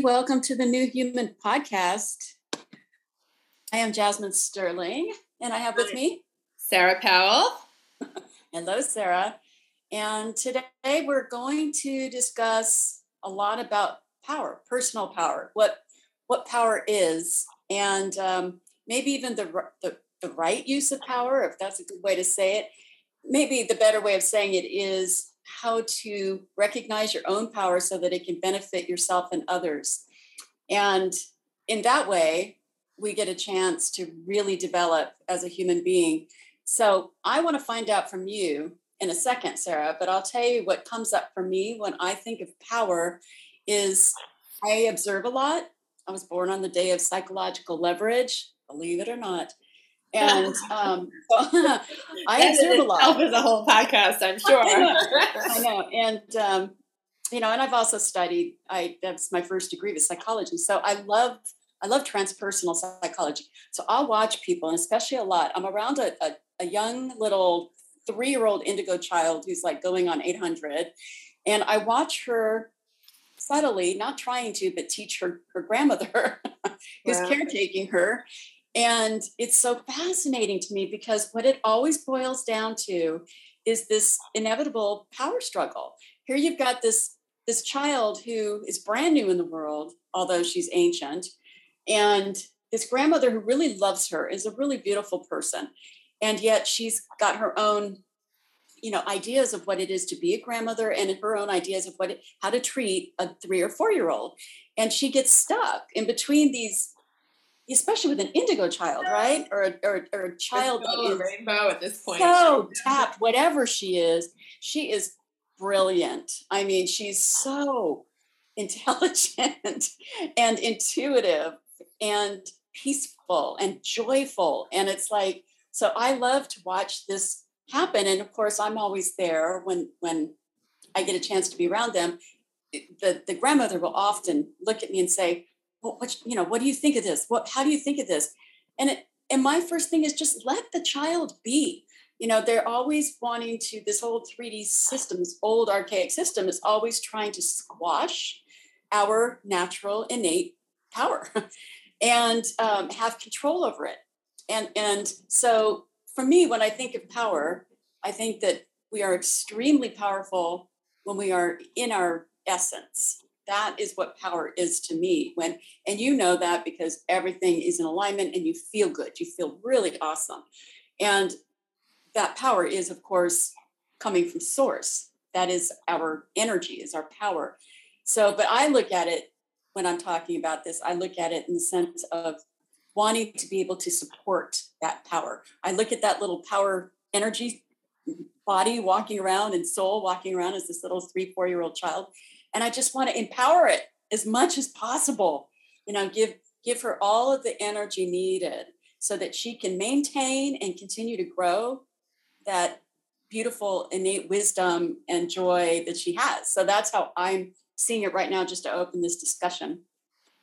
everybody. Welcome to the New Human Podcast. I am Jasmine Sterling, and I have with me Sarrah Powell. Hello, Sarrah. And today we're going to discuss a lot about power, personal power, what what power is, and um, maybe even the, the the right use of power, if that's a good way to say it. Maybe the better way of saying it is how to recognize your own power so that it can benefit yourself and others. And in that way, we get a chance to really develop as a human being. So I want to find out from you in a second, Sarrah, but I'll tell you what comes up for me when I think of power is I observe a lot. I was born on the day of psychological leverage, believe it or not and um, I observe a lot. Is a whole podcast, I'm sure. I know, I know. and um, you know, and I've also studied. I that's my first degree with psychology, so I love I love transpersonal psychology. So I'll watch people, and especially a lot. I'm around a, a, a young little three year old indigo child who's like going on 800, and I watch her subtly, not trying to, but teach her her grandmother who's caretaking her and it's so fascinating to me because what it always boils down to is this inevitable power struggle. Here you've got this this child who is brand new in the world, although she's ancient, and this grandmother who really loves her is a really beautiful person. And yet she's got her own you know ideas of what it is to be a grandmother and her own ideas of what it, how to treat a 3 or 4 year old and she gets stuck in between these especially with an indigo child, right? Or a, or, or a child that is rainbow at this point. So tapped, whatever she is, she is brilliant. I mean, she's so intelligent and intuitive and peaceful and joyful. And it's like, so I love to watch this happen. And of course, I'm always there when when I get a chance to be around them. The, the grandmother will often look at me and say, what you know what do you think of this? What how do you think of this? And it and my first thing is just let the child be. You know they're always wanting to this old 3d system, this old archaic system is always trying to squash our natural innate power and um, have control over it. And and so for me when i think of power i think that we are extremely powerful when we are in our essence that is what power is to me when and you know that because everything is in alignment and you feel good you feel really awesome. And that power is of course coming from source. That is our energy is our power. So but i look at it when i'm talking about this i look at it in the sense of wanting to be able to support that power. I look at that little power energy body walking around and soul walking around as this little three four year old child and i just want to empower it as much as possible you know give give her all of the energy needed so that she can maintain and continue to grow that beautiful innate wisdom and joy that she has. So that's how i'm seeing it right now just to open this discussion.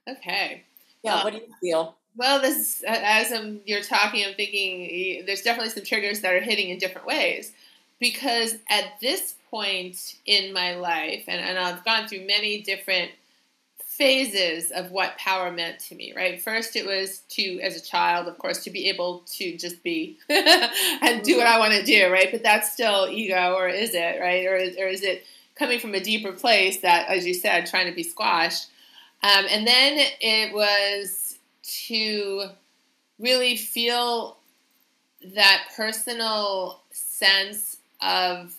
Okay. Yeah uh, what do you feel? well this as I'm, you're talking i'm thinking there's definitely some triggers that are hitting in different ways because at this point in my life, and, and I've gone through many different phases of what power meant to me, right? First, it was to, as a child, of course, to be able to just be and do what I want to do, right? But that's still ego, or is it, right? Or is, or is it coming from a deeper place that, as you said, trying to be squashed? Um, and then it was to really feel that personal sense of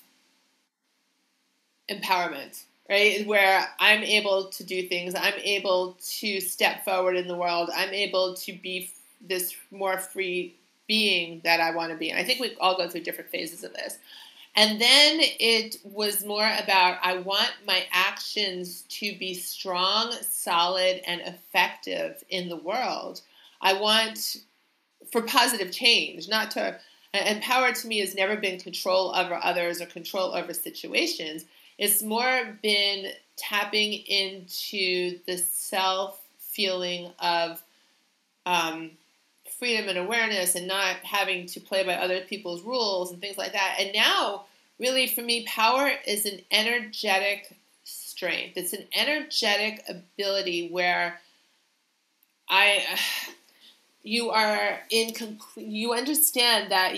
empowerment, right? Where I'm able to do things, I'm able to step forward in the world, I'm able to be this more free being that I want to be. And I think we all go through different phases of this. And then it was more about I want my actions to be strong, solid, and effective in the world. I want for positive change, not to. And power to me has never been control over others or control over situations. It's more been tapping into the self feeling of um, freedom and awareness and not having to play by other people's rules and things like that. And now, really, for me, power is an energetic strength. It's an energetic ability where I you are in you understand that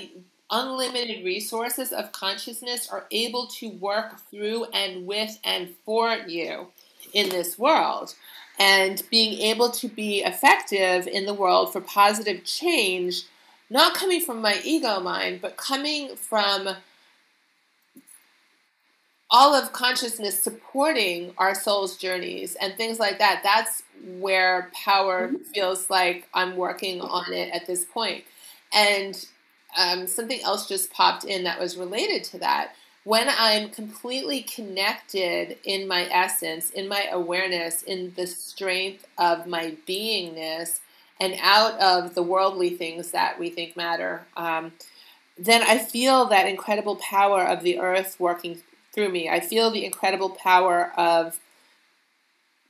unlimited resources of consciousness are able to work through and with and for you in this world and being able to be effective in the world for positive change not coming from my ego mind but coming from all of consciousness supporting our soul's journeys and things like that that's where power mm-hmm. feels like i'm working on it at this point and um, something else just popped in that was related to that when i'm completely connected in my essence in my awareness in the strength of my beingness and out of the worldly things that we think matter um, then I feel that incredible power of the earth working through me. I feel the incredible power of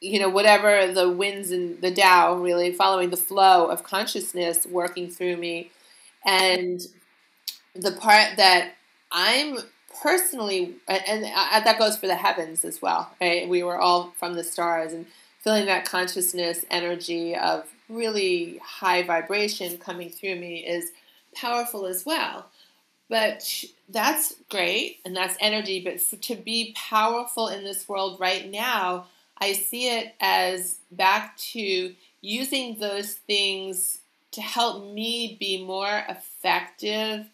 you know whatever the winds and the Tao really following the flow of consciousness working through me and the part that I'm personally and uh, uh, that goes for the heavens as well right we were all from the stars and feeling that consciousness energy of really high vibration coming through me is powerful as well but that's great and that's energy. But to be powerful in this world right now, I see it as back to using those things to help me be more effective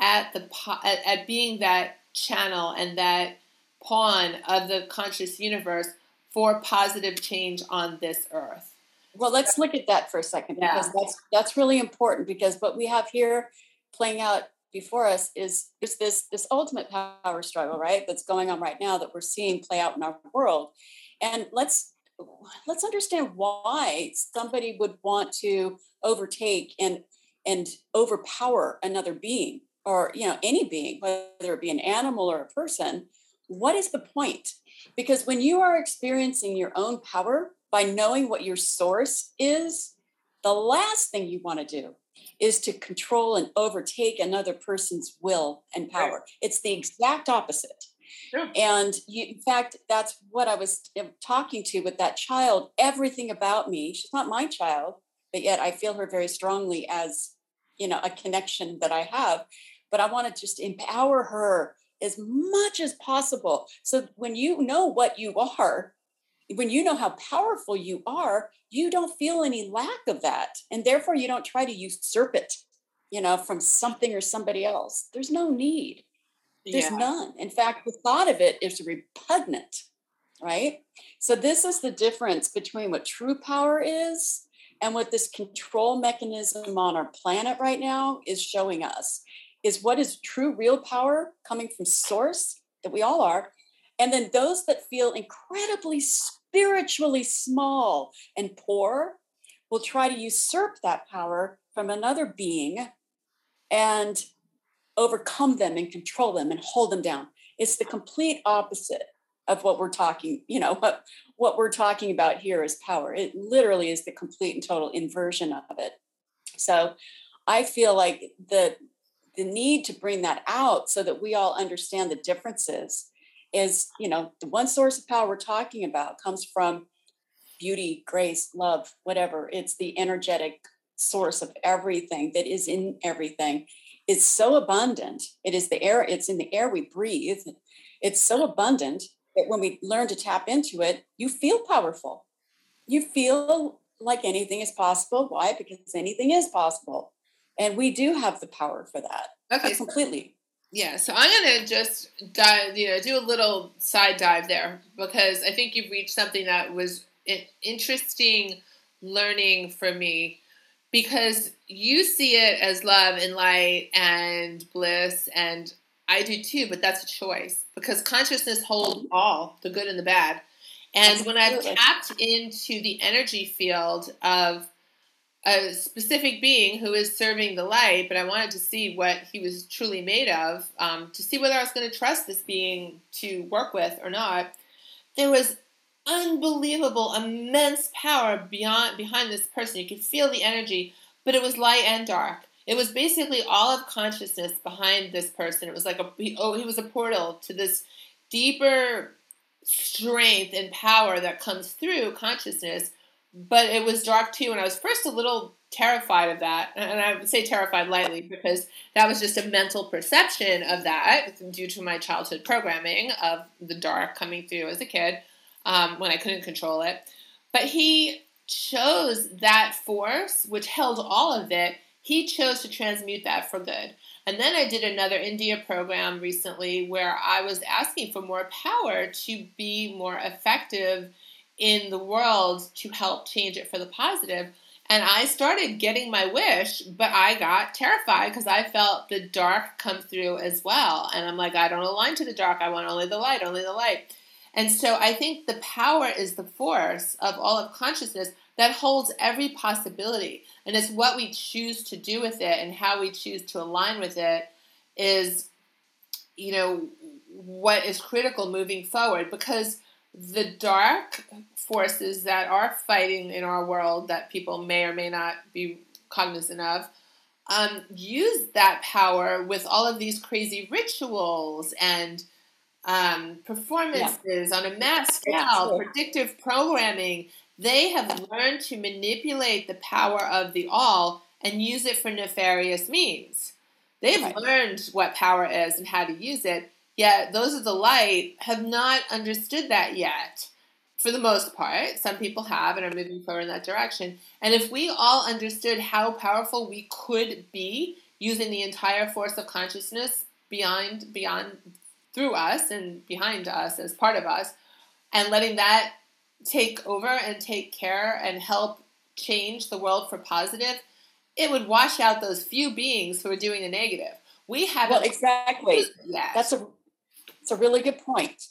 at the at, at being that channel and that pawn of the conscious universe for positive change on this earth. Well, let's look at that for a second because yeah. that's that's really important because what we have here playing out before us is is this this ultimate power struggle right that's going on right now that we're seeing play out in our world and let's let's understand why somebody would want to overtake and and overpower another being or you know any being whether it be an animal or a person what is the point because when you are experiencing your own power by knowing what your source is the last thing you want to do is to control and overtake another person's will and power. Right. It's the exact opposite. Yeah. And you, in fact, that's what I was talking to with that child. Everything about me, she's not my child, but yet I feel her very strongly as, you know, a connection that I have. But I want to just empower her as much as possible. So when you know what you are, when you know how powerful you are, you don't feel any lack of that. And therefore, you don't try to usurp it, you know, from something or somebody else. There's no need. There's yeah. none. In fact, the thought of it is repugnant, right? So, this is the difference between what true power is and what this control mechanism on our planet right now is showing us is what is true real power coming from source that we all are and then those that feel incredibly spiritually small and poor will try to usurp that power from another being and overcome them and control them and hold them down. It's the complete opposite of what we're talking, you know, what, what we're talking about here is power. It literally is the complete and total inversion of it. So I feel like the the need to bring that out so that we all understand the differences is, you know, the one source of power we're talking about comes from beauty, grace, love, whatever. It's the energetic source of everything that is in everything. It's so abundant. It is the air, it's in the air we breathe. It's so abundant that when we learn to tap into it, you feel powerful. You feel like anything is possible. Why? Because anything is possible. And we do have the power for that. Okay. Completely. Yeah, so I'm gonna just dive, you know, do a little side dive there because I think you've reached something that was an interesting learning for me because you see it as love and light and bliss and I do too, but that's a choice because consciousness holds all the good and the bad. And when I've tapped into the energy field of a specific being who is serving the light, but I wanted to see what he was truly made of, um, to see whether I was going to trust this being to work with or not. There was unbelievable, immense power beyond behind this person. You could feel the energy, but it was light and dark. It was basically all of consciousness behind this person. It was like a he, oh, he was a portal to this deeper strength and power that comes through consciousness. But it was dark too, and I was first a little terrified of that. And I would say terrified lightly because that was just a mental perception of that due to my childhood programming of the dark coming through as a kid um, when I couldn't control it. But he chose that force, which held all of it, he chose to transmute that for good. And then I did another India program recently where I was asking for more power to be more effective in the world to help change it for the positive. And I started getting my wish, but I got terrified because I felt the dark come through as well. And I'm like, I don't align to the dark. I want only the light, only the light. And so I think the power is the force of all of consciousness that holds every possibility. And it's what we choose to do with it and how we choose to align with it is, you know, what is critical moving forward because the dark forces that are fighting in our world that people may or may not be cognizant of um, use that power with all of these crazy rituals and um, performances yeah. on a mass scale, predictive programming. They have learned to manipulate the power of the all and use it for nefarious means. They've right. learned what power is and how to use it, yet those of the light have not understood that yet. For the most part, some people have and are moving forward in that direction. And if we all understood how powerful we could be using the entire force of consciousness beyond beyond through us and behind us as part of us, and letting that take over and take care and help change the world for positive, it would wash out those few beings who are doing the negative. We have well, exactly. Yes. That's a it's a really good point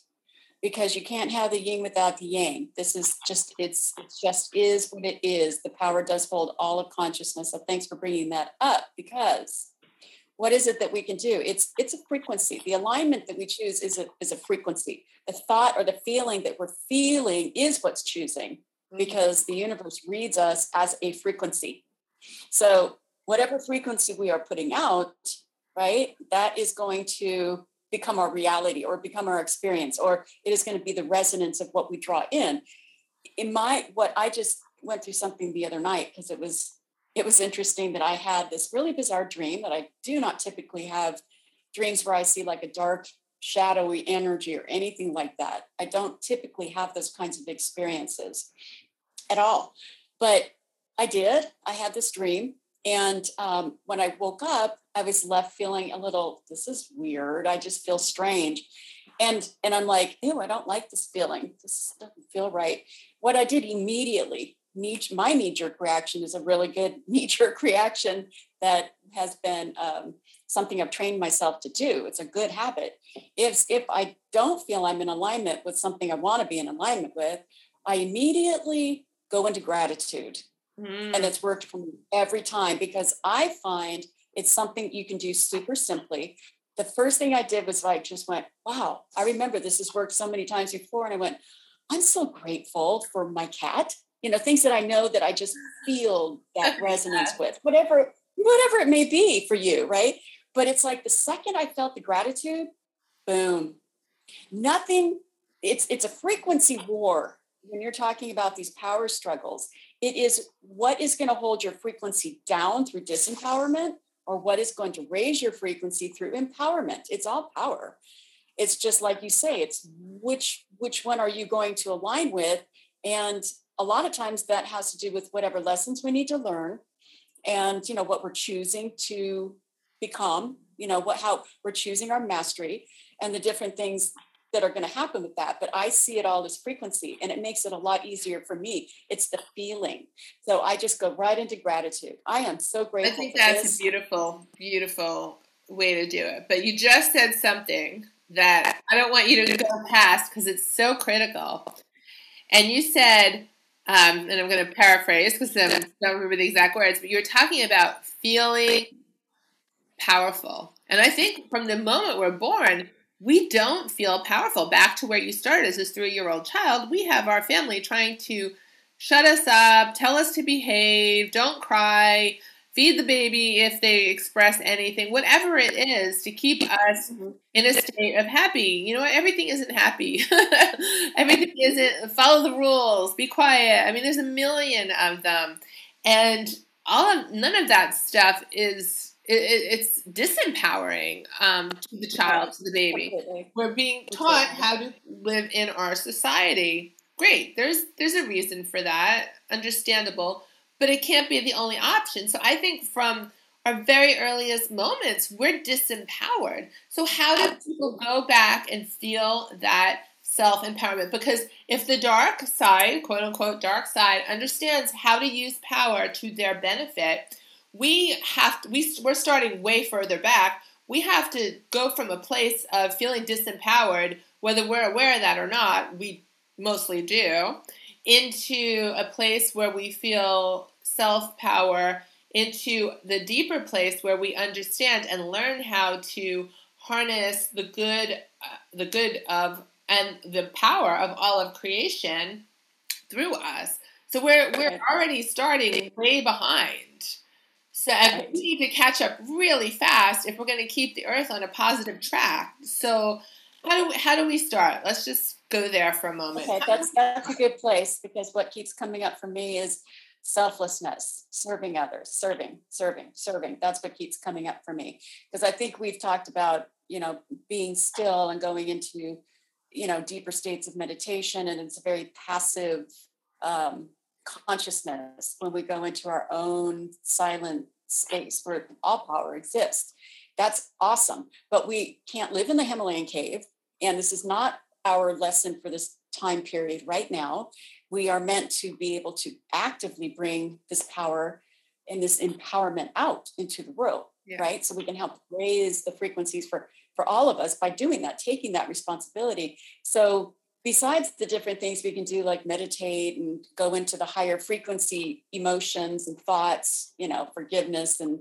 because you can't have the yin without the yang. This is just it's it just is what it is. The power does hold all of consciousness. So thanks for bringing that up because what is it that we can do? It's it's a frequency. The alignment that we choose is a is a frequency. The thought or the feeling that we're feeling is what's choosing mm-hmm. because the universe reads us as a frequency. So whatever frequency we are putting out right that is going to become our reality or become our experience or it is going to be the resonance of what we draw in. In my what i just went through something the other night because it was it was interesting that I had this really bizarre dream that I do not typically have dreams where I see like a dark, shadowy energy or anything like that. I don't typically have those kinds of experiences at all. But I did. I had this dream. And um, when I woke up, I was left feeling a little, this is weird. I just feel strange. And, and I'm like, ew, I don't like this feeling. This doesn't feel right. What I did immediately knee, my knee jerk reaction is a really good knee jerk reaction that has been um, something I've trained myself to do. It's a good habit. If if I don't feel I'm in alignment with something I want to be in alignment with, I immediately go into gratitude. Mm. And it's worked for me every time because I find it's something you can do super simply. The first thing I did was like just went, wow, I remember this has worked so many times before. And I went, I'm so grateful for my cat you know things that i know that i just feel that resonance with whatever whatever it may be for you right? But it's like the second i felt the gratitude boom. Nothing it's it's a frequency war when you're talking about these power struggles. It is what is going to hold your frequency down through disempowerment or what is going to raise your frequency through empowerment. It's all power. It's just like you say it's which which one are you going to align with? And a lot of times that has to do with whatever lessons we need to learn and you know what we're choosing to become you know what how we're choosing our mastery and the different things that are going to happen with that. But i see it all as frequency and it makes it a lot easier for me. It's the feeling. So i just go right into gratitude. I am so grateful i think that's this. a beautiful beautiful way to do it. But you just said something that i don't want you to go past because it's so critical. And you said um, and I'm going to paraphrase because I don't remember the exact words, but you were talking about feeling powerful. And I think from the moment we're born, we don't feel powerful. Back to where you started as this three year old child, we have our family trying to shut us up, tell us to behave, don't cry, feed the baby if they express anything, whatever it is to keep us in a state of happy. You know what? Everything isn't happy. everything isn't follow the rules, be quiet. I mean, there's a million of them. And all of none of that stuff is it, it's disempowering um, to the child, to the baby. We're being taught how to live in our society. Great, there's there's a reason for that, understandable but it can't be the only option. So I think from our very earliest moments, we're disempowered. So how do people go back and feel that self empowerment? Because if the dark side, quote unquote dark side, understands how to use power to their benefit, we have to, we, we're starting way further back. We have to go from a place of feeling disempowered, whether we're aware of that or not. We mostly do into a place where we feel self power into the deeper place where we understand and learn how to harness the good uh, the good of and the power of all of creation through us. So we're we're already starting way behind. So we need to catch up really fast if we're going to keep the earth on a positive track. So how do we, how do we start? Let's just go there for a moment. Okay that's that's a good place because what keeps coming up for me is selflessness, serving others, serving, serving, serving. That's what keeps coming up for me. Because I think we've talked about, you know, being still and going into, you know, deeper states of meditation. And it's a very passive um, consciousness when we go into our own silent space where all power exists. That's awesome. But we can't live in the Himalayan cave. And this is not our lesson for this time period right now we are meant to be able to actively bring this power and this empowerment out into the world yeah. right? So we can help raise the frequencies for for all of us by doing that taking that responsibility. So besides the different things we can do like meditate and go into the higher frequency emotions and thoughts you know forgiveness and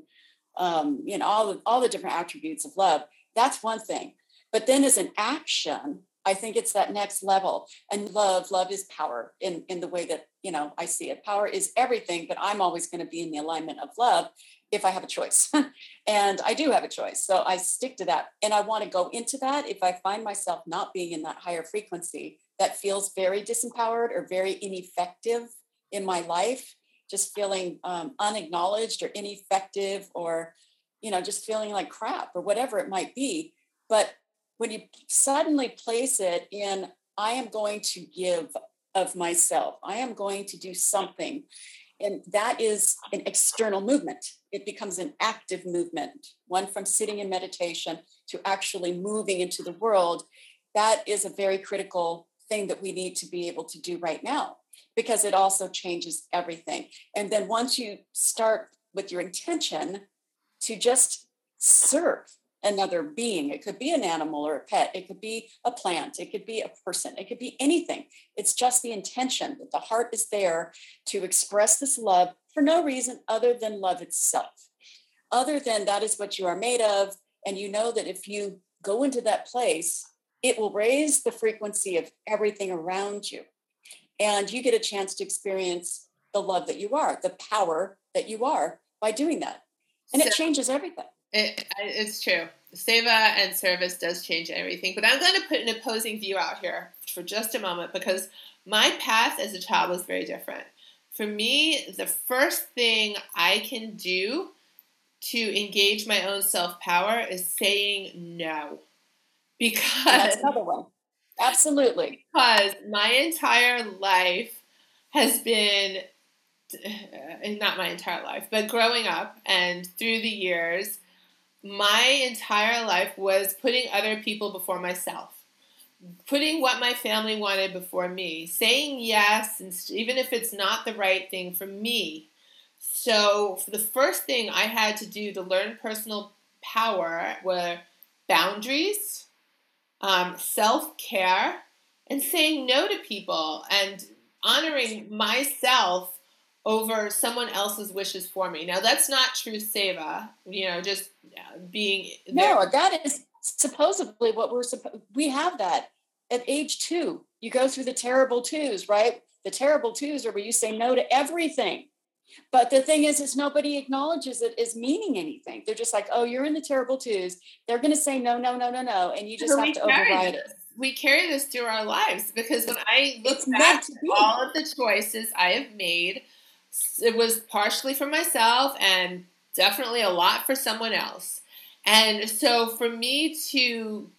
um, you know all the, all the different attributes of love that's one thing. But then as an action I think it's that next level. And love, love is power in, in the way that, you know, I see it. Power is everything, but I'm always going to be in the alignment of love if I have a choice. and I do have a choice. So I stick to that. And I want to go into that if I find myself not being in that higher frequency that feels very disempowered or very ineffective in my life, just feeling um, unacknowledged or ineffective or, you know, just feeling like crap or whatever it might be. But when you suddenly place it in, I am going to give of myself, I am going to do something. And that is an external movement. It becomes an active movement, one from sitting in meditation to actually moving into the world. That is a very critical thing that we need to be able to do right now because it also changes everything. And then once you start with your intention to just serve, another being. It could be an animal or a pet. It could be a plant. It could be a person. It could be anything. It's just the intention that the heart is there to express this love for no reason other than love itself. Other than that is what you are made of. And you know that if you go into that place, it will raise the frequency of everything around you. And you get a chance to experience the love that you are, the power that you are by doing that. And so, it changes everything. It, it's true. Seva and service does change everything. But I'm going to put an opposing view out here for just a moment because my path as a child was very different. For me, the first thing I can do to engage my own self power is saying no. Because that's another one. Absolutely. Because my entire life has been eh, eh, not my entire life, but growing up and through the years, my entire life was putting other people before myself, putting what my family wanted before me, saying yes, and even if it's not the right thing for me. So, the first thing I had to do to learn personal power were boundaries, um, self care, and saying no to people and honoring myself over someone else's wishes for me. Now that's not true seva, you know, just uh, being there. No, that is supposedly what we're supposed we have that at age 2. You go through the terrible twos, right? The terrible twos are where you say no to everything. But the thing is, is nobody acknowledges it as meaning anything. They're just like, oh, you're in the terrible twos. They're going to say no, no, no, no, no, and you just have to override it. We carry this through our lives because when I look it's back at all of the choices I have made, it was partially for myself and definitely a lot for someone else. And so for me to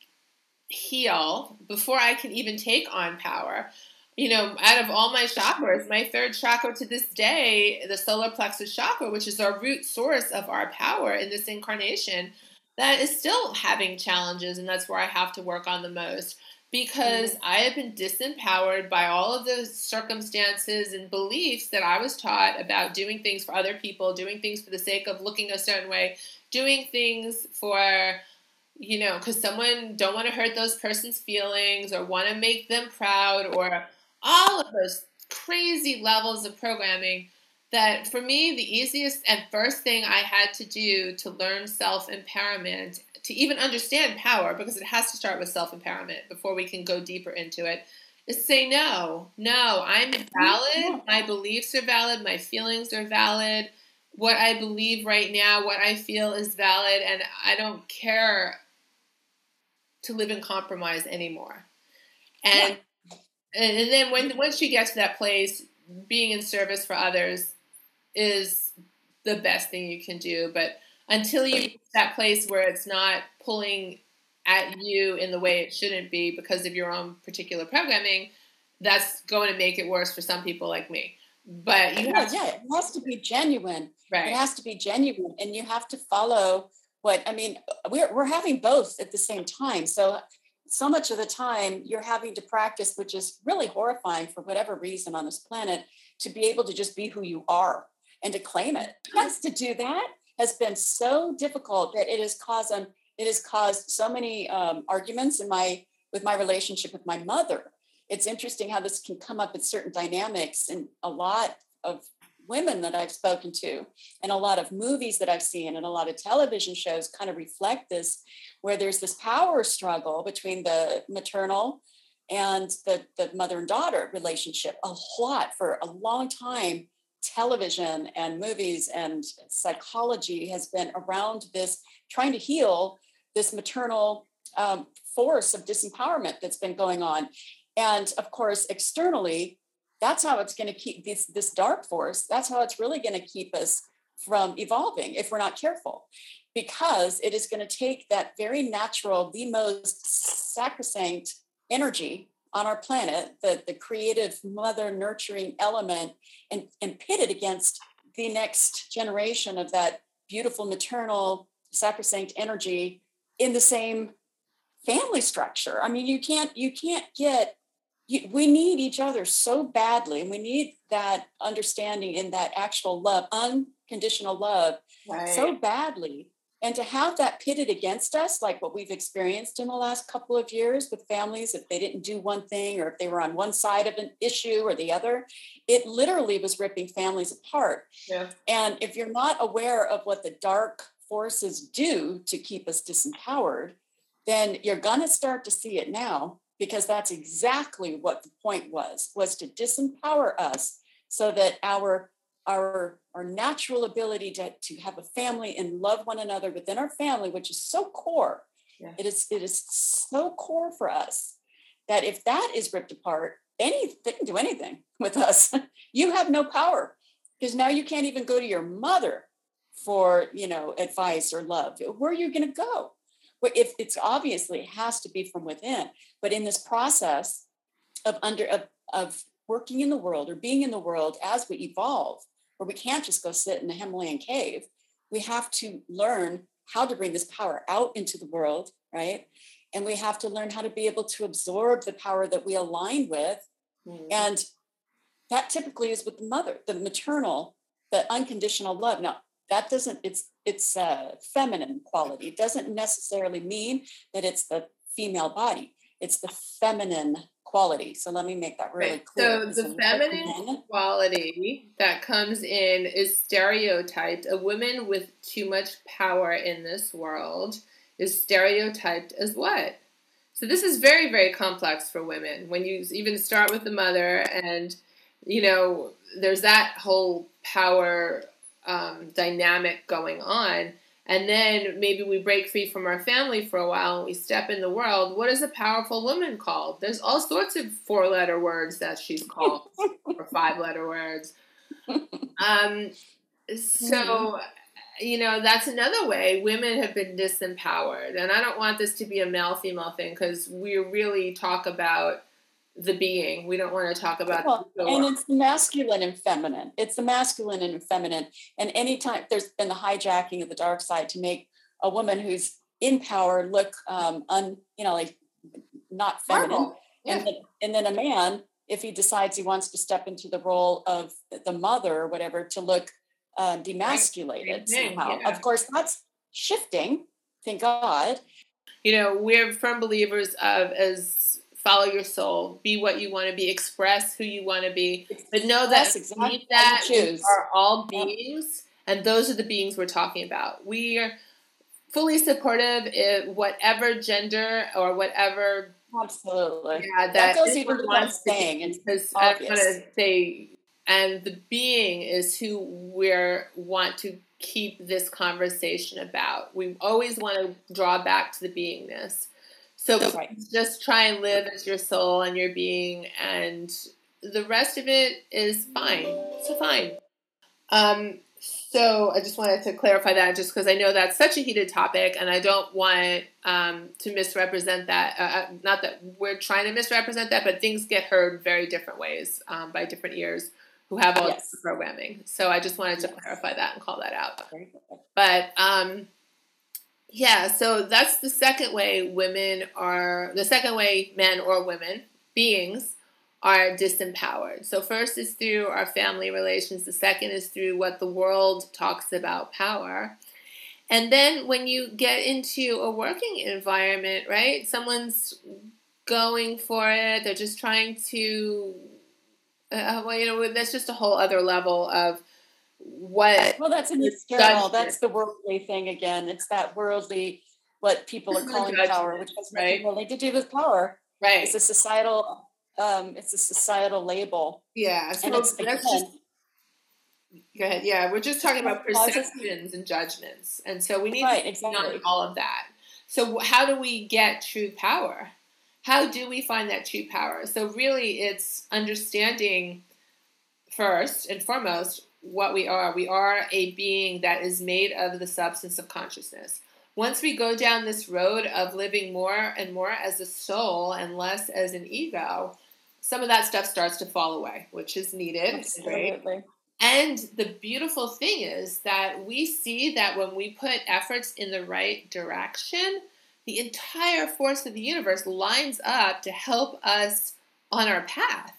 heal before I can even take on power, you know, out of all my chakras, my third chakra to this day, the solar plexus chakra, which is our root source of our power in this incarnation, that is still having challenges. And that's where I have to work on the most because mm-hmm. I have been disempowered by all of the circumstances and beliefs that I was taught about doing things for other people, doing things for the sake of looking a certain way, doing things for you know because someone don't want to hurt those person's feelings or want to make them proud or all of those crazy levels of programming that for me the easiest and first thing i had to do to learn self-empowerment to even understand power because it has to start with self-empowerment before we can go deeper into it is say no no i'm valid. My beliefs are valid. My feelings are valid. What i believe right now what i feel is valid and i don't care to live in compromise anymore. And and, and then when once you get to that place, being in service for others is the best thing you can do. But until you reach that place where it's not pulling at you in the way it shouldn't be because of your own particular programming, that's going to make it worse for some people like me. But you have yeah, it has to be genuine. Right. It has to be genuine, and you have to follow what I mean. We're we're having both at the same time. So so much of the time you're having to practice, which is really horrifying for whatever reason on this planet, to be able to just be who you are and to claim it. Just to do that has been so difficult that it has caused um, it has caused so many um, arguments in my with my relationship with my mother. It's interesting how this can come up in certain dynamics and a lot of women that I've spoken to and a lot of movies that I've seen and a lot of television shows kind of reflect this, where there's this power struggle between the maternal and the, the mother and daughter relationship a lot for a long time television and movies and psychology has been around this trying to heal this maternal um, force of disempowerment that's been going on. And of course externally that's how it's going to keep this this dark force that's how it's really going to keep us from evolving if we're not careful. Because it is going to take that very natural the most sacrosanct energy on our planet the, the creative mother nurturing element and, and pit it against the next generation of that beautiful maternal sacrosanct energy in the same family structure i mean you can't you can't get you, we need each other so badly and we need that understanding in that actual love unconditional love right. so badly and to have that pitted against us like what we've experienced in the last couple of years with families if they didn't do one thing or if they were on one side of an issue or the other it literally was ripping families apart yeah. and if you're not aware of what the dark forces do to keep us disempowered then you're going to start to see it now because that's exactly what the point was was to disempower us so that our our our natural ability to, to have a family and love one another within our family which is so core. Yeah. it is it is so core for us that if that is ripped apart any they can do anything with us. You have no power because now you can't even go to your mother for you know advice or love. Where are you going to go if it's obviously has to be from within. But in this process of under of, of working in the world or being in the world as we evolve where we can't just go sit in a himalayan cave. We have to learn how to bring this power out into the world right? And we have to learn how to be able to absorb the power that we align with. Mm-hmm. and that typically is with the mother the maternal the unconditional love. Now that doesn't it's it's a feminine quality. It doesn't necessarily mean that it's the female body. It's the feminine quality so let me make that really right. clear so the feminine quality that comes in is stereotyped a woman with too much power in this world is stereotyped as what so this is very very complex for women when you even start with the mother and you know, there's that whole power um, dynamic going on. And then maybe we break free from our family for a while and we step in the world. What is a powerful woman called? There's all sorts of four letter words that she's called, or five letter words. Um, so, you know, that's another way women have been disempowered. And I don't want this to be a male female thing because we really talk about the being. We don't want to talk about well, and it's masculine and feminine. It's the masculine and feminine. And anytime there's been the hijacking of the dark side to make a woman who's in power look um un you know like not feminine. Yeah. And then, and then a man, if he decides he wants to step into the role of the mother or whatever, to look uh, demasculated somehow. Yeah. Of course, that's shifting. Thank God. You know, we're firm believers of as follow your soul, be what you want to be, express who you want to be, but know that exactly that we are all beings, and those are the beings we're talking about. We are fully supportive in whatever gender or whatever. Absolutely. Yeah, that, that goes even without saying. Because I want to say, and the being is who we want to keep this conversation about. We always want to draw back to the beingness. So right. just try and live as your soul and your being, and the rest of it is fine. So fine. Um, so I just wanted to clarify that, just because I know that's such a heated topic, and I don't want um, to misrepresent that. Uh, uh, not that we're trying to misrepresent that, but things get heard very different ways um, by different ears who have all yes. this programming. So I just wanted to yes. clarify that and call that out. But um, yeah, so that's the second way women are, the second way men or women, beings, are disempowered. So, first is through our family relations, the second is through what the world talks about power. And then when you get into a working environment, right, someone's going for it, they're just trying to, uh, well, you know, that's just a whole other level of what well that's an external that's the worldly thing again. It's that worldly what people are calling power which has right. nothing to do with power. Right. It's a societal um it's a societal label. Yeah so and it's that's just go ahead yeah we're just talking about perceptions and judgments and so we need right, to exactly. on all of that. So how do we get true power? How do we find that true power? So really it's understanding first and foremost what we are. We are a being that is made of the substance of consciousness. Once we go down this road of living more and more as a soul and less as an ego, some of that stuff starts to fall away, which is needed. Absolutely. And the beautiful thing is that we see that when we put efforts in the right direction, the entire force of the universe lines up to help us on our path.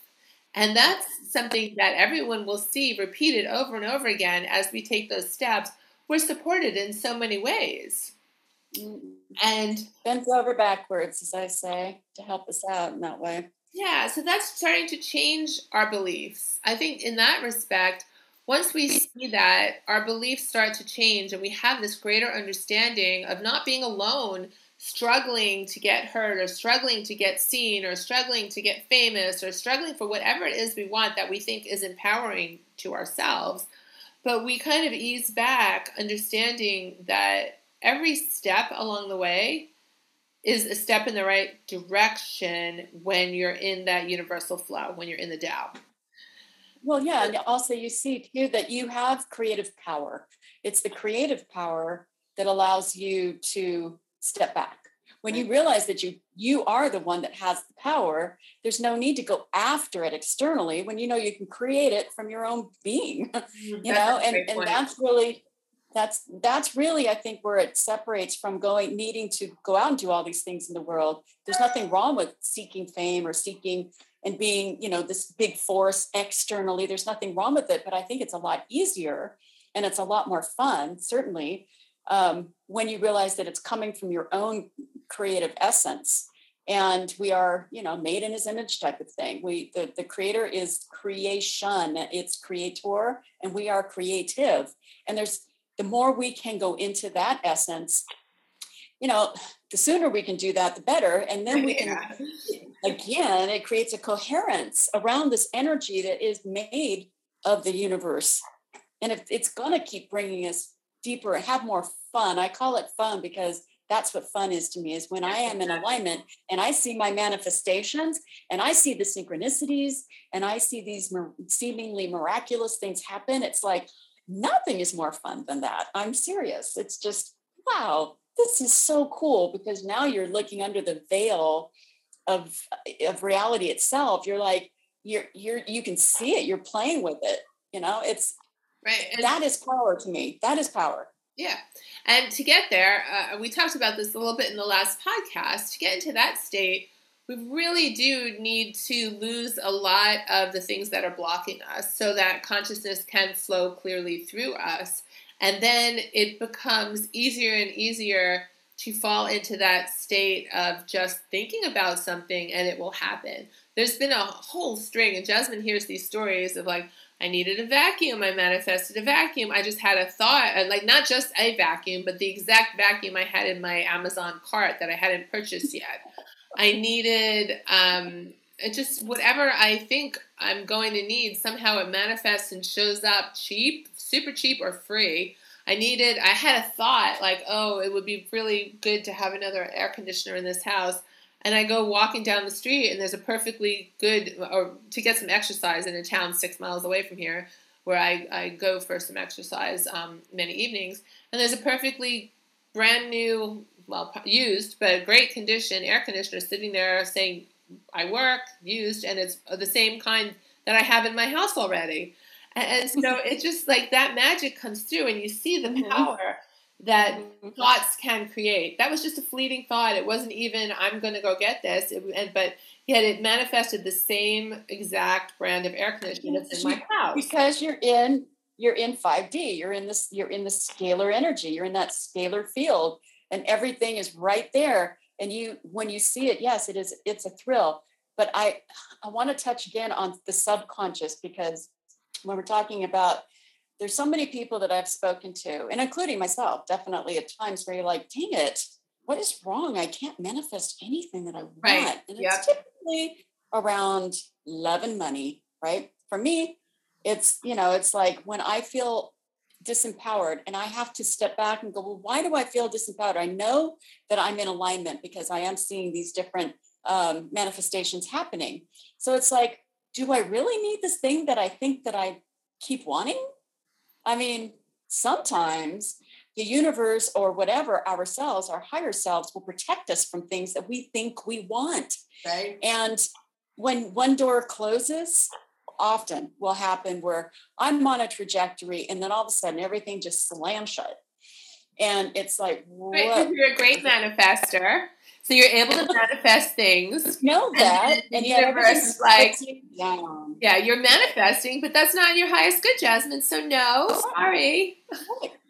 And that's something that everyone will see repeated over and over again as we take those steps. We're supported in so many ways. Mm-hmm. And bent over backwards, as I say, to help us out in that way. Yeah, so that's starting to change our beliefs. I think in that respect, once we see that, our beliefs start to change and we have this greater understanding of not being alone struggling to get heard or struggling to get seen or struggling to get famous or struggling for whatever it is we want that we think is empowering to ourselves. But we kind of ease back, understanding that every step along the way is a step in the right direction when you're in that universal flow, when you're in the Tao. Well, yeah, and also you see too that you have creative power. It's the creative power that allows you to step back. When you realize that you you are the one that has the power there's no need to go after it externally when you know you can create it from your own being mm-hmm. you know? And and that's really that's that's really i think where it separates from going needing to go out and do all these things in the world. There's nothing wrong with seeking fame or seeking and being you know this big force externally. There's nothing wrong with it but i think it's a lot easier and it's a lot more fun certainly um, when you realize that it's coming from your own creative essence. And we are you know made in his image type of thing. We the, the creator is creation it's creator and we are creative. And there's the more we can go into that essence you know the sooner we can do that the better. And then we can again, it creates a coherence around this energy that is made of the universe. And if it's going to keep bringing us deeper, have more fun. I call it fun because that's what fun is to me is when I am in alignment and I see my manifestations and I see the synchronicities and I see these seemingly miraculous things happen. It's like nothing is more fun than that. I'm serious. It's just, wow, this is so cool because now you're looking under the veil of of reality itself you're like you're you're you can see it you're playing with it you know it's right and that is power to me that is power yeah and to get there uh, we talked about this a little bit in the last podcast to get into that state we really do need to lose a lot of the things that are blocking us so that consciousness can flow clearly through us and then it becomes easier and easier to fall into that state of just thinking about something and it will happen. There's been a whole string, and Jasmine hears these stories of like, I needed a vacuum, I manifested a vacuum. I just had a thought, like not just a vacuum, but the exact vacuum I had in my Amazon cart that I hadn't purchased yet. I needed um, just whatever I think I'm going to need, somehow it manifests and shows up cheap, super cheap, or free. I needed, I had a thought like, oh, it would be really good to have another air conditioner in this house. And I go walking down the street, and there's a perfectly good, or to get some exercise in a town six miles away from here, where I, I go for some exercise um, many evenings. And there's a perfectly brand new, well, used, but great condition air conditioner sitting there saying, I work, used, and it's the same kind that I have in my house already. And so it's just like that magic comes through, and you see the mm-hmm. power that mm-hmm. thoughts can create. That was just a fleeting thought. It wasn't even I'm going to go get this. It, and, but yet it manifested the same exact brand of air conditioning that's in my house because you're in you're in 5D. You're in this. You're in the scalar energy. You're in that scalar field, and everything is right there. And you, when you see it, yes, it is. It's a thrill. But I, I want to touch again on the subconscious because when we're talking about there's so many people that I've spoken to, and including myself, definitely at times where you're like, dang it, what is wrong? I can't manifest anything that I want. Right. And yep. it's typically around love and money, right? For me, it's, you know, it's like when I feel disempowered and I have to step back and go, well, why do I feel disempowered? I know that I'm in alignment because I am seeing these different um, manifestations happening. So it's like, do I really need this thing that I think that I keep wanting? I mean, sometimes the universe or whatever ourselves, our higher selves will protect us from things that we think we want. Right. And when one door closes, often will happen where I'm on a trajectory and then all of a sudden everything just slams shut. And it's like, what? Right, you're a great manifester. So you're able to manifest things. Know that. And, and yet universe like Yeah, you're manifesting, but that's not your highest good, Jasmine. So no, sorry.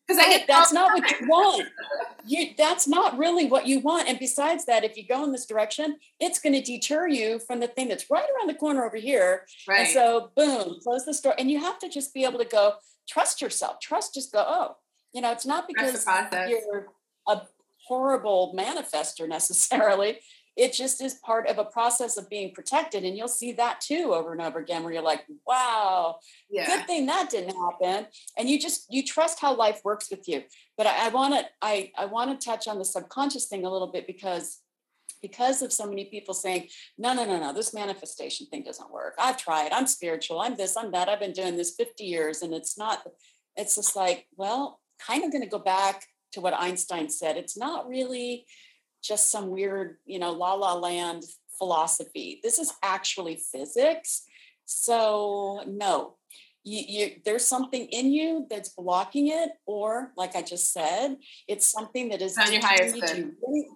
Because I get that's not what you want. You that's not really what you want. And besides that, if you go in this direction, it's going to deter you from the thing that's right around the corner over here. Right. And so boom, close the store. And you have to just be able to go, trust yourself. Trust just go, oh, you know, it's not because you're a horrible manifester necessarily. It just is part of a process of being protected. And you'll see that too over and over again where you're like, wow, yeah. good thing that didn't happen. And you just you trust how life works with you. But I, I want to I, I want to touch on the subconscious thing a little bit because because of so many people saying, no, no, no, no, this manifestation thing doesn't work. I've tried, I'm spiritual, I'm this, I'm that, I've been doing this 50 years, and it's not, it's just like, well, kind of going to go back to what Einstein said. It's not really just some weird, you know, la la land philosophy. This is actually physics. So, no, you, you, there's something in you that's blocking it, or like I just said, it's something that is on your highest good. Really,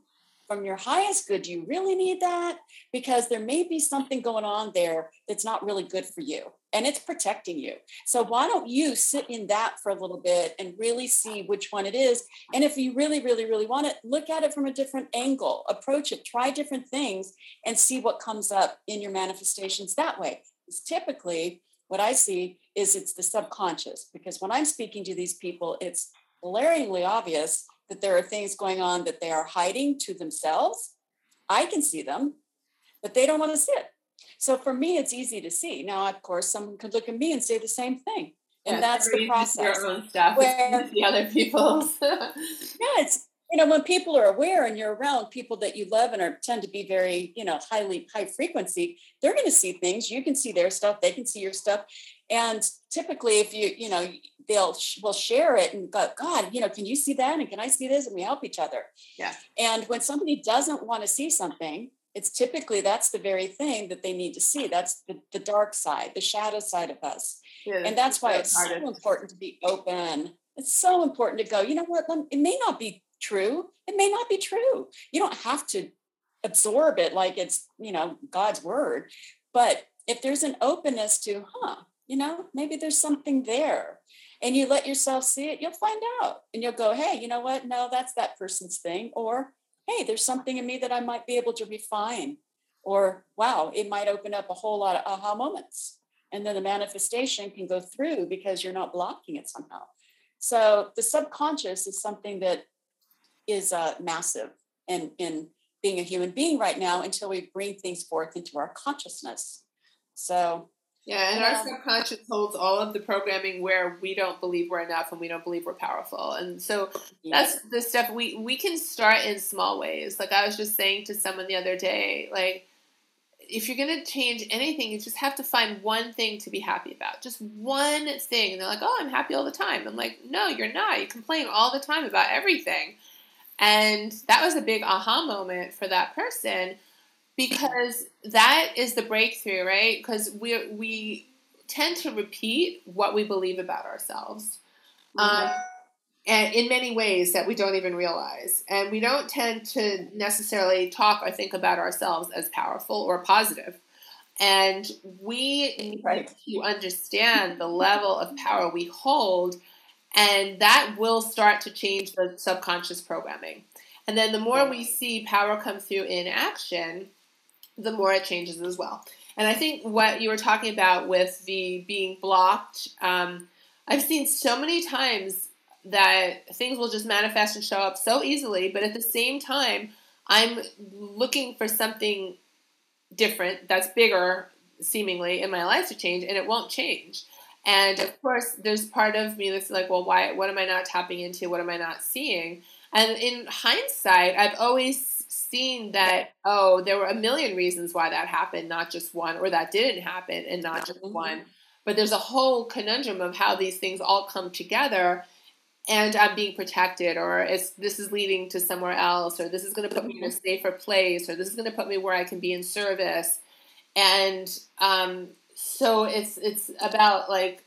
from your highest good. You really need that because there may be something going on there that's not really good for you and it's protecting you. So why don't you sit in that for a little bit and really see which one it is? And if you really, really, really want it, look at it from a different angle, approach it, try different things, and see what comes up in your manifestations that way. It's typically what I see is it's the subconscious because when I'm speaking to these people, it's glaringly obvious that there are things going on that they are hiding to themselves. I can see them but they don't want to see it. So for me, it's easy to see. Now, of course, someone could look at me and say the same thing. And yeah, that's the process. Your own stuff. Where, the other people's. yeah, it's you know when people are aware and you're around people that you love and are tend to be very you know highly high frequency they're going to see things you can see their stuff they can see your stuff and typically if you you know they'll will share it and go god you know can you see that and can i see this and we help each other yeah and when somebody doesn't want to see something it's typically that's the very thing that they need to see that's the, the dark side the shadow side of us. Yeah, and that's why it's so important to be open. It's so important to go you know what? It may not be true. It may not be true. You don't have to absorb it like it's you know god's word but if there's an openness to huh you know maybe there's something there and you let yourself see it you'll find out and you'll go hey you know what? No that's that person's thing or hey there's something in me that i might be able to refine. Or wow it might open up a whole lot of aha moments. And then the manifestation can go through because you're not blocking it somehow. So the subconscious is something that is uh, massive in, in being a human being right now until we bring things forth into our consciousness. So, yeah, and our subconscious holds all of the programming where we don't believe we're enough and we don't believe we're powerful. And so that's the stuff we we can start in small ways. Like I was just saying to someone the other day, like if you're going to change anything, you just have to find one thing to be happy about. Just one thing. And they're like, "Oh, I'm happy all the time." I'm like, "No, you're not. You complain all the time about everything." And that was a big aha moment for that person because that is the breakthrough, right? Because we we tend to repeat what we believe about ourselves. Mm-hmm. Um, and in many ways that we don't even realize. And we don't tend to necessarily talk or think about ourselves as powerful or positive. And we need right. to understand the level of power we hold and that will start to change the subconscious programming. And then the more we see power come through in action, the more it changes as well. And I think what you were talking about with the being blocked, um, I've seen so many times that things will just manifest and show up so easily, but at the same time, I'm looking for something different that's bigger, seemingly, in my life to change, and it won't change. And of course, there's part of me that's like, well, why? What am I not tapping into? What am I not seeing? And in hindsight, I've always seen that oh, there were a million reasons why that happened, not just one, or that didn't happen, and not just mm-hmm. one. But there's a whole conundrum of how these things all come together, and I'm being protected, or it's this is leading to somewhere else, or this is going to put me in a mm-hmm. safer place, or this is going to put me where I can be in service. And um, so it's it's about like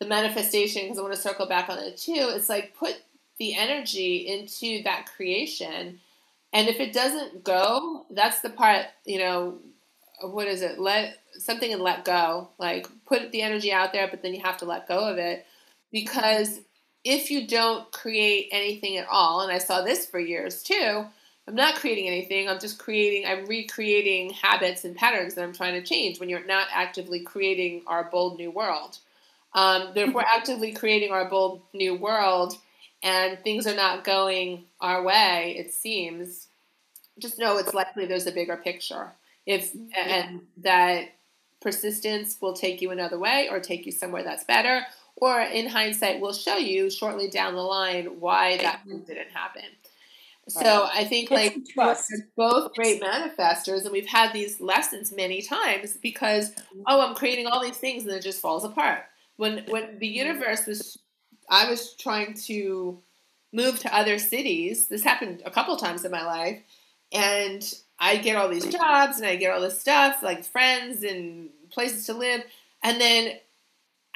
the manifestation because I want to circle back on it too. It's like put the energy into that creation, and if it doesn't go, that's the part you know. What is it? Let something and let go. Like put the energy out there, but then you have to let go of it because if you don't create anything at all, and I saw this for years too I'm not creating anything. I'm just creating, I'm recreating habits and patterns that I'm trying to change when you're not actively creating our bold new world. Um, if we're actively creating our bold new world and things are not going our way, it seems, just know it's likely there's a bigger picture. If and that persistence will take you another way or take you somewhere that's better, or in hindsight will show you shortly down the line why that didn't happen. So I think like both great manifestors, and we've had these lessons many times because mm-hmm. oh, I'm creating all these things and it just falls apart. When when the mm-hmm. universe was, I was trying to move to other cities. This happened a couple times in my life, and I get all these jobs and I get all this stuff like friends and places to live, and then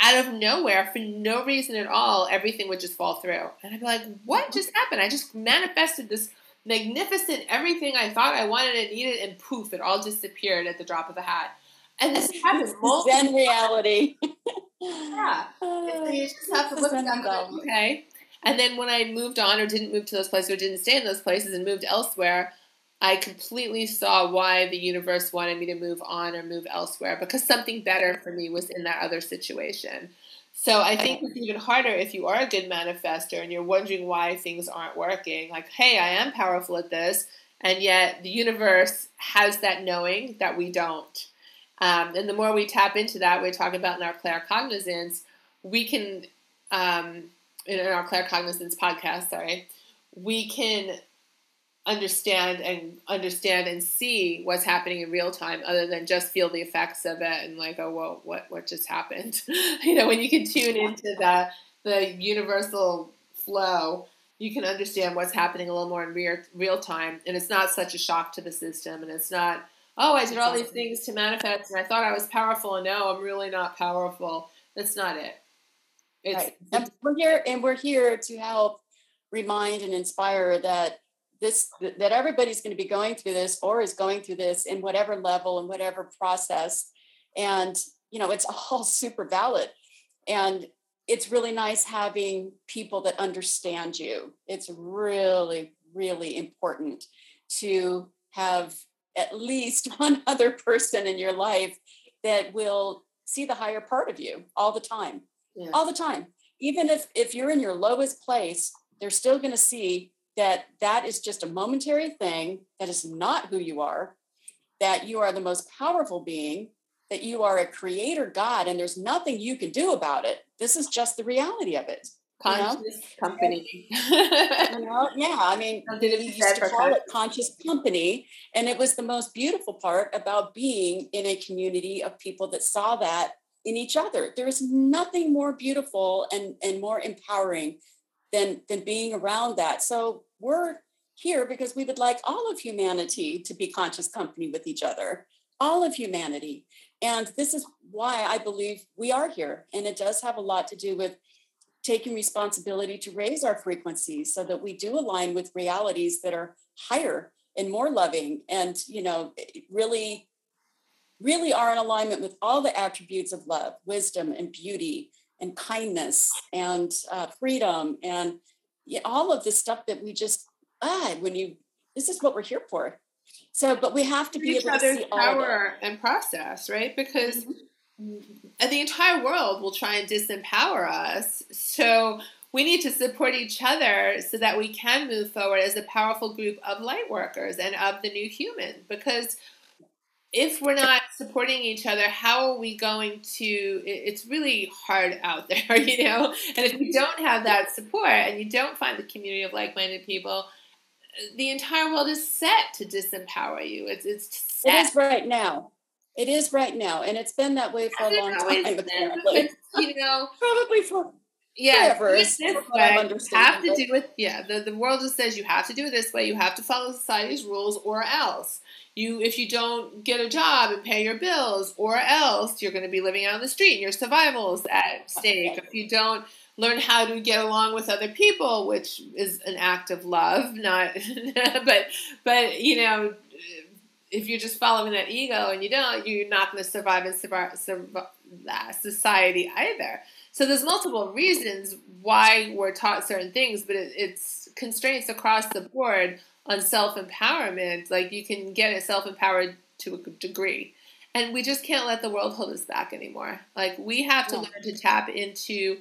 out of nowhere, for no reason at all, everything would just fall through. And I'd be like, what just happened? I just manifested this magnificent everything I thought I wanted and needed, and poof, it all disappeared at the drop of a hat. And this happens multiple Zen reality. yeah. So you just have to look at them okay. And then when I moved on or didn't move to those places or didn't stay in those places and moved elsewhere, I completely saw why the universe wanted me to move on or move elsewhere because something better for me was in that other situation. So I think it's even harder if you are a good manifester and you're wondering why things aren't working. Like, hey, I am powerful at this, And yet the universe has that knowing that we don't. Um, and the more we tap into that, we're talking about in our claircognizance, we can, um, in our claircognizance podcast, sorry, we can understand and understand and see what's happening in real time other than just feel the effects of it and like oh well what what just happened? You know when you can tune into the the universal flow you can understand what's happening a little more in real, real time. And it's not such a shock to the system. And it's not oh i did all these things to manifest and i thought i was powerful. And no i'm really not powerful. That's not it it's, right. and we're here and we're here to help remind and inspire that this that everybody's going to be going through this or is going through this in whatever level and whatever process. And you know it's all super valid. And it's really nice having people that understand you. It's really really important to have at least one other person in your life that will see the higher part of you all the time yeah. all the time even if if you're in your lowest place they're still going to see that that is just a momentary thing, that is not who you are, that you are the most powerful being, that you are a creator God, and there's nothing you can do about it. This is just the reality of it. Conscious you know? company. you know? Yeah, I mean, we used to call it conscious company, and it was the most beautiful part about being in a community of people that saw that in each other. There is nothing more beautiful and, and more empowering than than being around that. So we're here because we would like all of humanity to be conscious company with each other, all of humanity. And this is why I believe we are here. And it does have a lot to do with taking responsibility to raise our frequencies so that we do align with realities that are higher and more loving and, you know, really, really are in alignment with all the attributes of love, wisdom, and beauty and kindness and uh, freedom and yeah, all of this stuff that we just ah when you this is what we're here for. So but we have to be able to see power and process right? Because mm-hmm. the entire world will try and disempower us. So we need to support each other so that we can move forward as a powerful group of light workers and of the new human because if we're not supporting each other, how are we going to? It's really hard out there, you know. And if you don't have that support and you don't find the community of like-minded people, the entire world is set to disempower you. It's it's set. it is right now. It is right now, and it's been that way for a long time. Apparently, you know, probably for yeah, forever. This way, have to do with yeah. The the world just says you have to do it this way. You have to follow society's rules, or else you if you don't get a job and pay your bills or else you're going to be living out on the street and your survival is at stake if you don't learn how to get along with other people which is an act of love not but but you know if you're just following that ego and you don't you're not going to survive in survive, survive, uh, society either so there's multiple reasons why we're taught certain things but it, it's constraints across the board on self empowerment, like you can get self empowered to a degree. And we just can't let the world hold us back anymore. Like we have to yeah. learn to tap into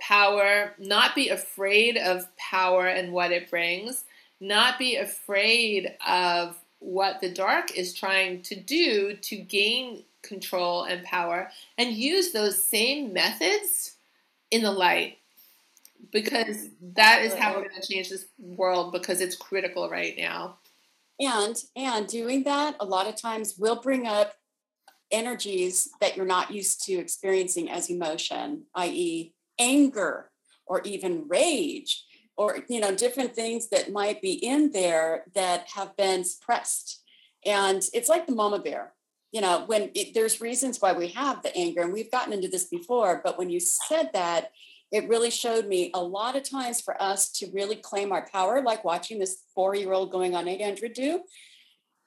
power, not be afraid of power and what it brings, not be afraid of what the dark is trying to do to gain control and power, and use those same methods in the light because that is how we're going to change this world because it's critical right now. And and doing that a lot of times will bring up energies that you're not used to experiencing as emotion, i.e., anger or even rage or you know different things that might be in there that have been suppressed. And it's like the mama bear. You know, when it, there's reasons why we have the anger, and we've gotten into this before, but when you said that, it really showed me a lot of times for us to really claim our power, like watching this four year old going on 800 do,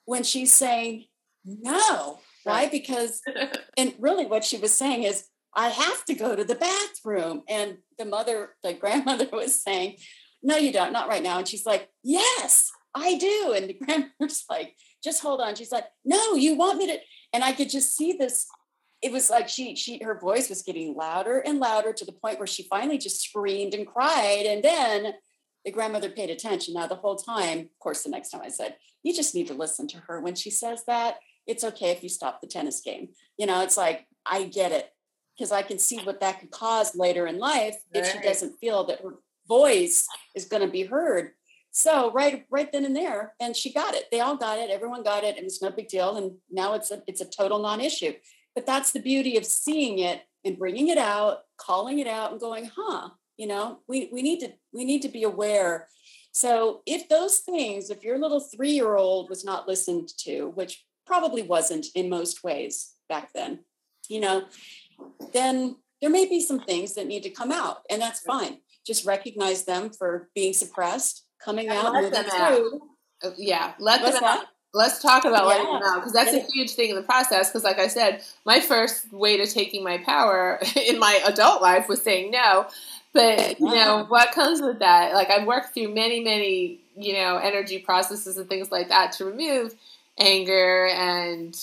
when she's saying no. Why? Because, and really what she was saying is, I have to go to the bathroom. And the mother, the grandmother was saying, No, you don't, not right now. And she's like, Yes, I do. And the grandmother's like, Just hold on. She's like, No, you want me to. And I could just see this it was like she she her voice was getting louder and louder to the point where she finally just screamed and cried and then the grandmother paid attention. Now, the whole time, of course, the next time I said, you just need to listen to her when she says that. It's okay if you stop the tennis game. You know, it's like, I get it because I can see what that could cause later in life right. if she doesn't feel that her voice is going to be heard. So right, right then and there, and she got it. They all got it. Everyone got it, and it's no big deal. And now it's a it's a total non-issue. But that's the beauty of seeing it and bringing it out, calling it out, and going, huh? You know, we we need to we need to be aware. So if those things, if your little three-year-old was not listened to, which probably wasn't in most ways back then, you know, then there may be some things that need to come out, and that's fine. Just recognize them for being suppressed coming out, moving through. Uh, yeah, let What's them out. Let's talk about yeah. letting them out because that's a huge thing in the process. Because, like I said, my first way to taking my power in my adult life was saying no. But you know what comes with that? Like I've worked through many, many you know energy processes and things like that to remove anger and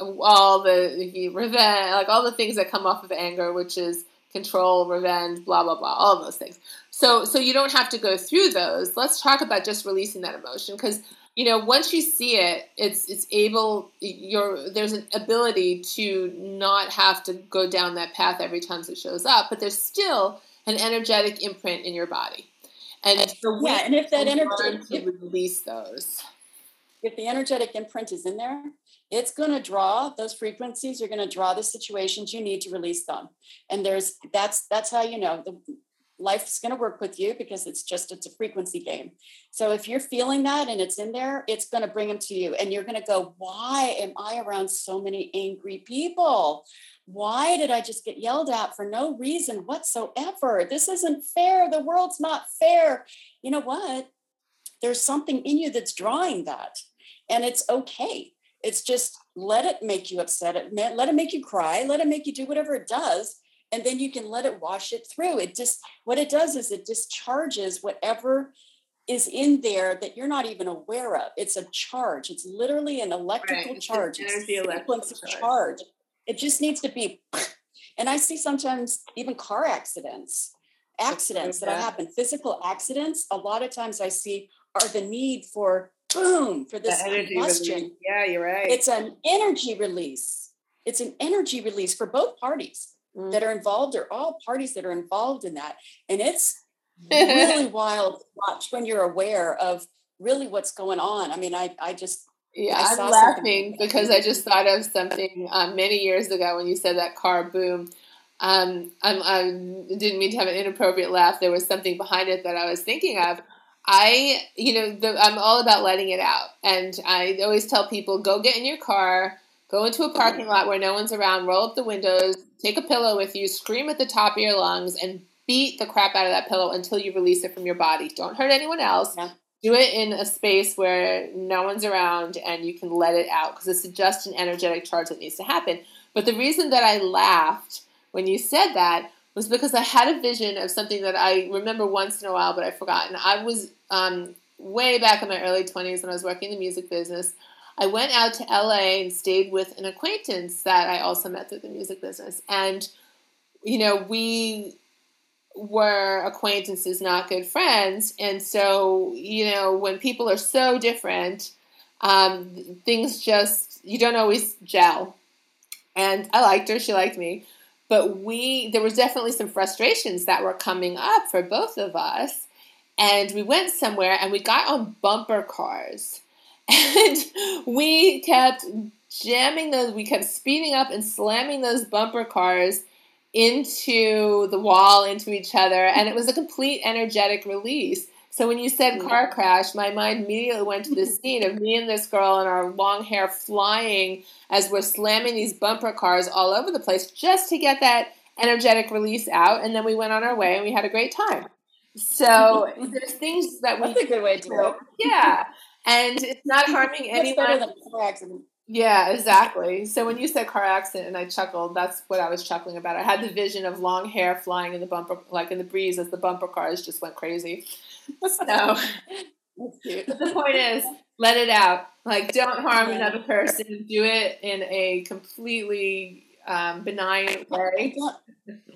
all the, revenge, like all the things that come off of anger, which is control, revenge, blah blah blah, all those things. So so you don't have to go through those. Let's talk about just releasing that emotion because you know once you see it, it's it's able your there's an ability to not have to go down that path every time it shows up, but there's still an energetic imprint in your body. And so yeah, and if that energy release those. If the energetic imprint is in there, it's going to draw those frequencies You're going to draw the situations you need to release them and there's that's that's how you know the life's going to work with you because it's just it's a frequency game. So if you're feeling that and it's in there it's going to bring them to you and you're going to go why am i around so many angry people? Why did i just get yelled at for no reason whatsoever? This isn't fair. The world's not fair. You know what? There's something in you that's drawing that and it's okay. It's just let it make you upset. Let it make you cry. Let it make you do whatever it does, and then you can let it wash it through. It just what it does is it discharges whatever is in there that you're not even aware of. It's a charge. It's literally an electrical right. charge. It's energy electrical charge. charge. It just needs to be. And I see sometimes even car accidents, accidents that happen, physical accidents. A lot of times I see are the need for boom for this combustion. Yeah, you're right. It's an energy release. It's an energy release for both parties mm. that are involved, or all parties that are involved in that. And it's really wild to watch when you're aware of really what's going on. I mean, I I just yeah, I am laughing because I just thought of something um, many years ago when you said that car boom. Um, I'm, I didn't mean to have an inappropriate laugh. There was something behind it that I was thinking of. I, you know, the, I'm all about letting it out. And I always tell people go get in your car, go into a parking lot where no one's around, roll up the windows, take a pillow with you, scream at the top of your lungs, and beat the crap out of that pillow until you release it from your body. Don't hurt anyone else. Yeah. Do it in a space where no one's around and you can let it out because it's just an energetic charge that needs to happen. But the reason that I laughed when you said that was because I had a vision of something that I remember once in a while, but I've forgotten. I was um, way back in my early 20s when I was working in the music business. I went out to LA and stayed with an acquaintance that I also met through the music business. And, you know, we were acquaintances, not good friends. And so, you know, when people are so different, um, things just, you don't always gel. And I liked her, she liked me. But we, there was definitely some frustrations that were coming up for both of us and we went somewhere and we got on bumper cars and we kept jamming those we kept speeding up and slamming those bumper cars into the wall into each other and it was a complete energetic release so when you said car crash my mind immediately went to the scene of me and this girl and our long hair flying as we're slamming these bumper cars all over the place just to get that energetic release out and then we went on our way and we had a great time so there's things that we. That's a good way to do it. Yeah, and it's not harming anyone. Better than car accident. Yeah, exactly. So when you said car accident and I chuckled, that's what I was chuckling about. I had the vision of long hair flying in the bumper, like in the breeze as the bumper cars just went crazy. So the point is, let it out. Like, don't harm another person. Do it in a completely um, benign way. And don't,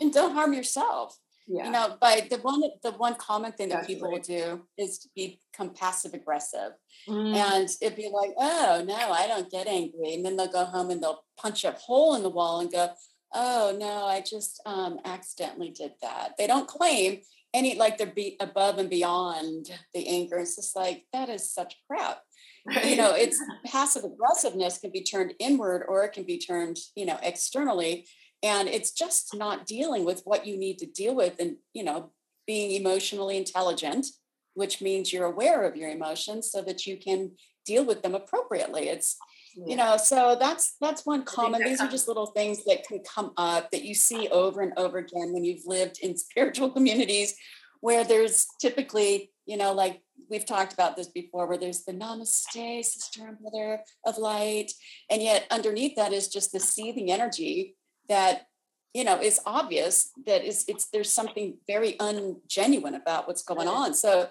and don't harm yourself yeah. you know, but the one the one common thing that Definitely. people do is to become passive aggressive. Mm. And it'd be like, oh no, I don't get angry. And then they'll go home and they'll punch a hole in the wall and go, oh no, I just um, accidentally did that. They don't claim any like they're be above and beyond the anger. It's just like that is such crap. Right. You know, it's passive aggressiveness can be turned inward or it can be turned, you know, externally. And it's just not dealing with what you need to deal with and, you know, being emotionally intelligent, which means you're aware of your emotions so that you can deal with them appropriately. It's yeah. you know so that's that's one common these are just little things that can come up that you see over and over again when you've lived in spiritual communities where there's typically you know like we've talked about this before where there's the namaste sister and brother of light and yet underneath that is just the seething energy that you know is obvious that is it's there's something very ungenuine about what's going on so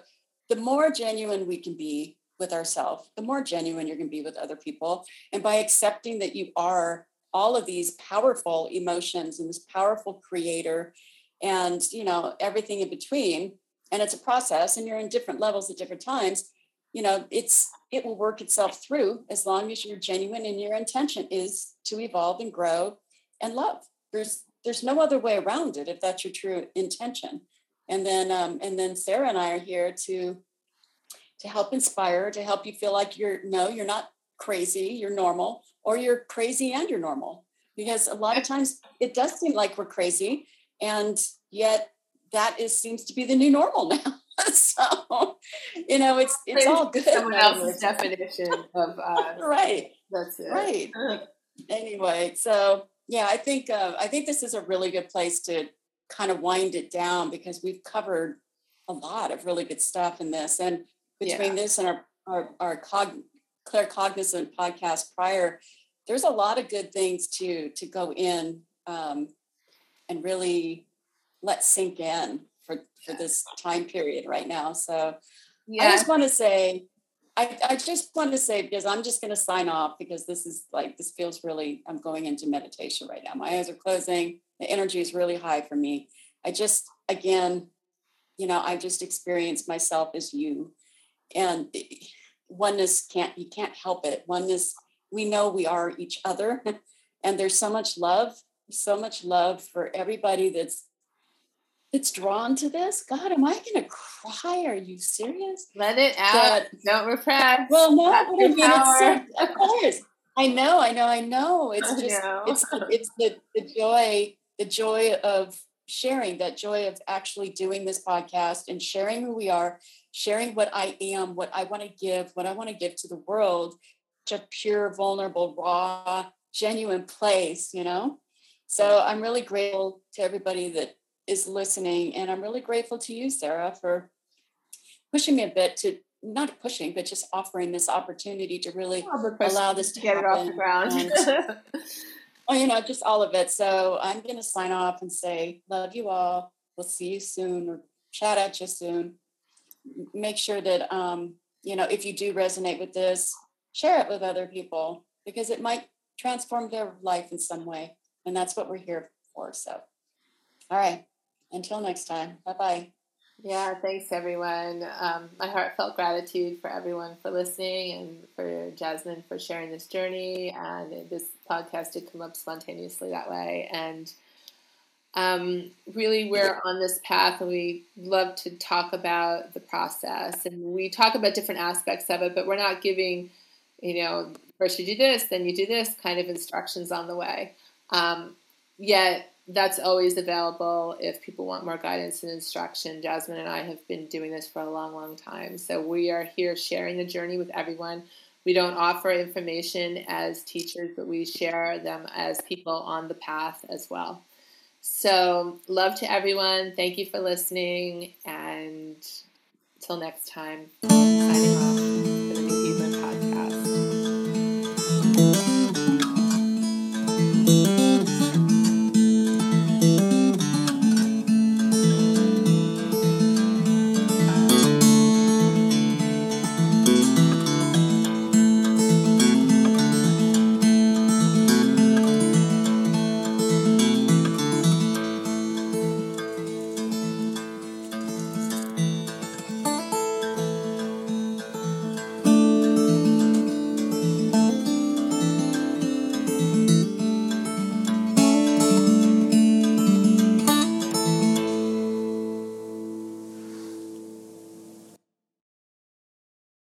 the more genuine we can be with ourselves, the more genuine you're going to be with other people. And by accepting that you are all of these powerful emotions and this powerful creator and, you know, everything in between, and it's a process and you're in different levels at different times, you know, it's, it will work itself through as long as you're genuine and your intention is to evolve and grow and love. There's, there's no other way around it if that's your true intention. And then, um, and then Sarrah and I are here to to help inspire, to help you feel like you're no, you're not crazy, you're normal, or you're crazy and you're normal. Because a lot of times it does seem like we're crazy, and yet that is seems to be the new normal now. so you know, it's it's all good. Someone else's definition of uh, right. That's it. Right. anyway, so yeah, I think uh, I think this is a really good place to kind of wind it down because we've covered a lot of really good stuff in this, and between yeah. this and our our, our cog, Claircognizant podcast prior, there's a lot of good things to to go in um, and really let sink in for for this time period right now. So yeah. I just want to say, I, I just want to say because I'm just going to sign off because this is like this feels really I'm going into meditation right now. My eyes are closing. The energy is really high for me. I just again, you know, I just experienced myself as you and oneness can't you can't help it oneness we know we are each other and there's so much love so much love for everybody that's that's drawn to this? God am i gonna cry? Are you serious? Let it out. That, don't repress. Well no I mean, it's so, of course. I know i know i know. It's just know. it's it's the, the joy the joy of sharing that joy of actually doing this podcast and sharing who we are sharing what I am, what I want to give, what I want to give to the world, to a pure, vulnerable, raw, genuine place, you know? So I'm really grateful to everybody that is listening. And I'm really grateful to you, Sarrah, for pushing me a bit to not pushing, but just offering this opportunity to really oh, allow this to get it off the ground. and, oh, you know, just all of it. So I'm going to sign off and say, love you all. We'll see you soon or chat at you soon make sure that um, you know if you do resonate with this share it with other people because it might transform their life in some way and that's what we're here for so all right until next time. Bye bye yeah thanks everyone. Um, my heartfelt gratitude for everyone for listening and for jasmine for sharing this journey and this podcast did come up spontaneously that way. And um, really we're on this path and we love to talk about the process. And we talk about different aspects of it but we're not giving you know first you do this then you do this kind of instructions on the way. Um, yet that's always available if people want more guidance and instruction jasmine and i have been doing this for a long long time so we are here sharing the journey with everyone we don't offer information as teachers but we share them as people on the path as well so, love to everyone. Thank you for listening. And until next time, signing off.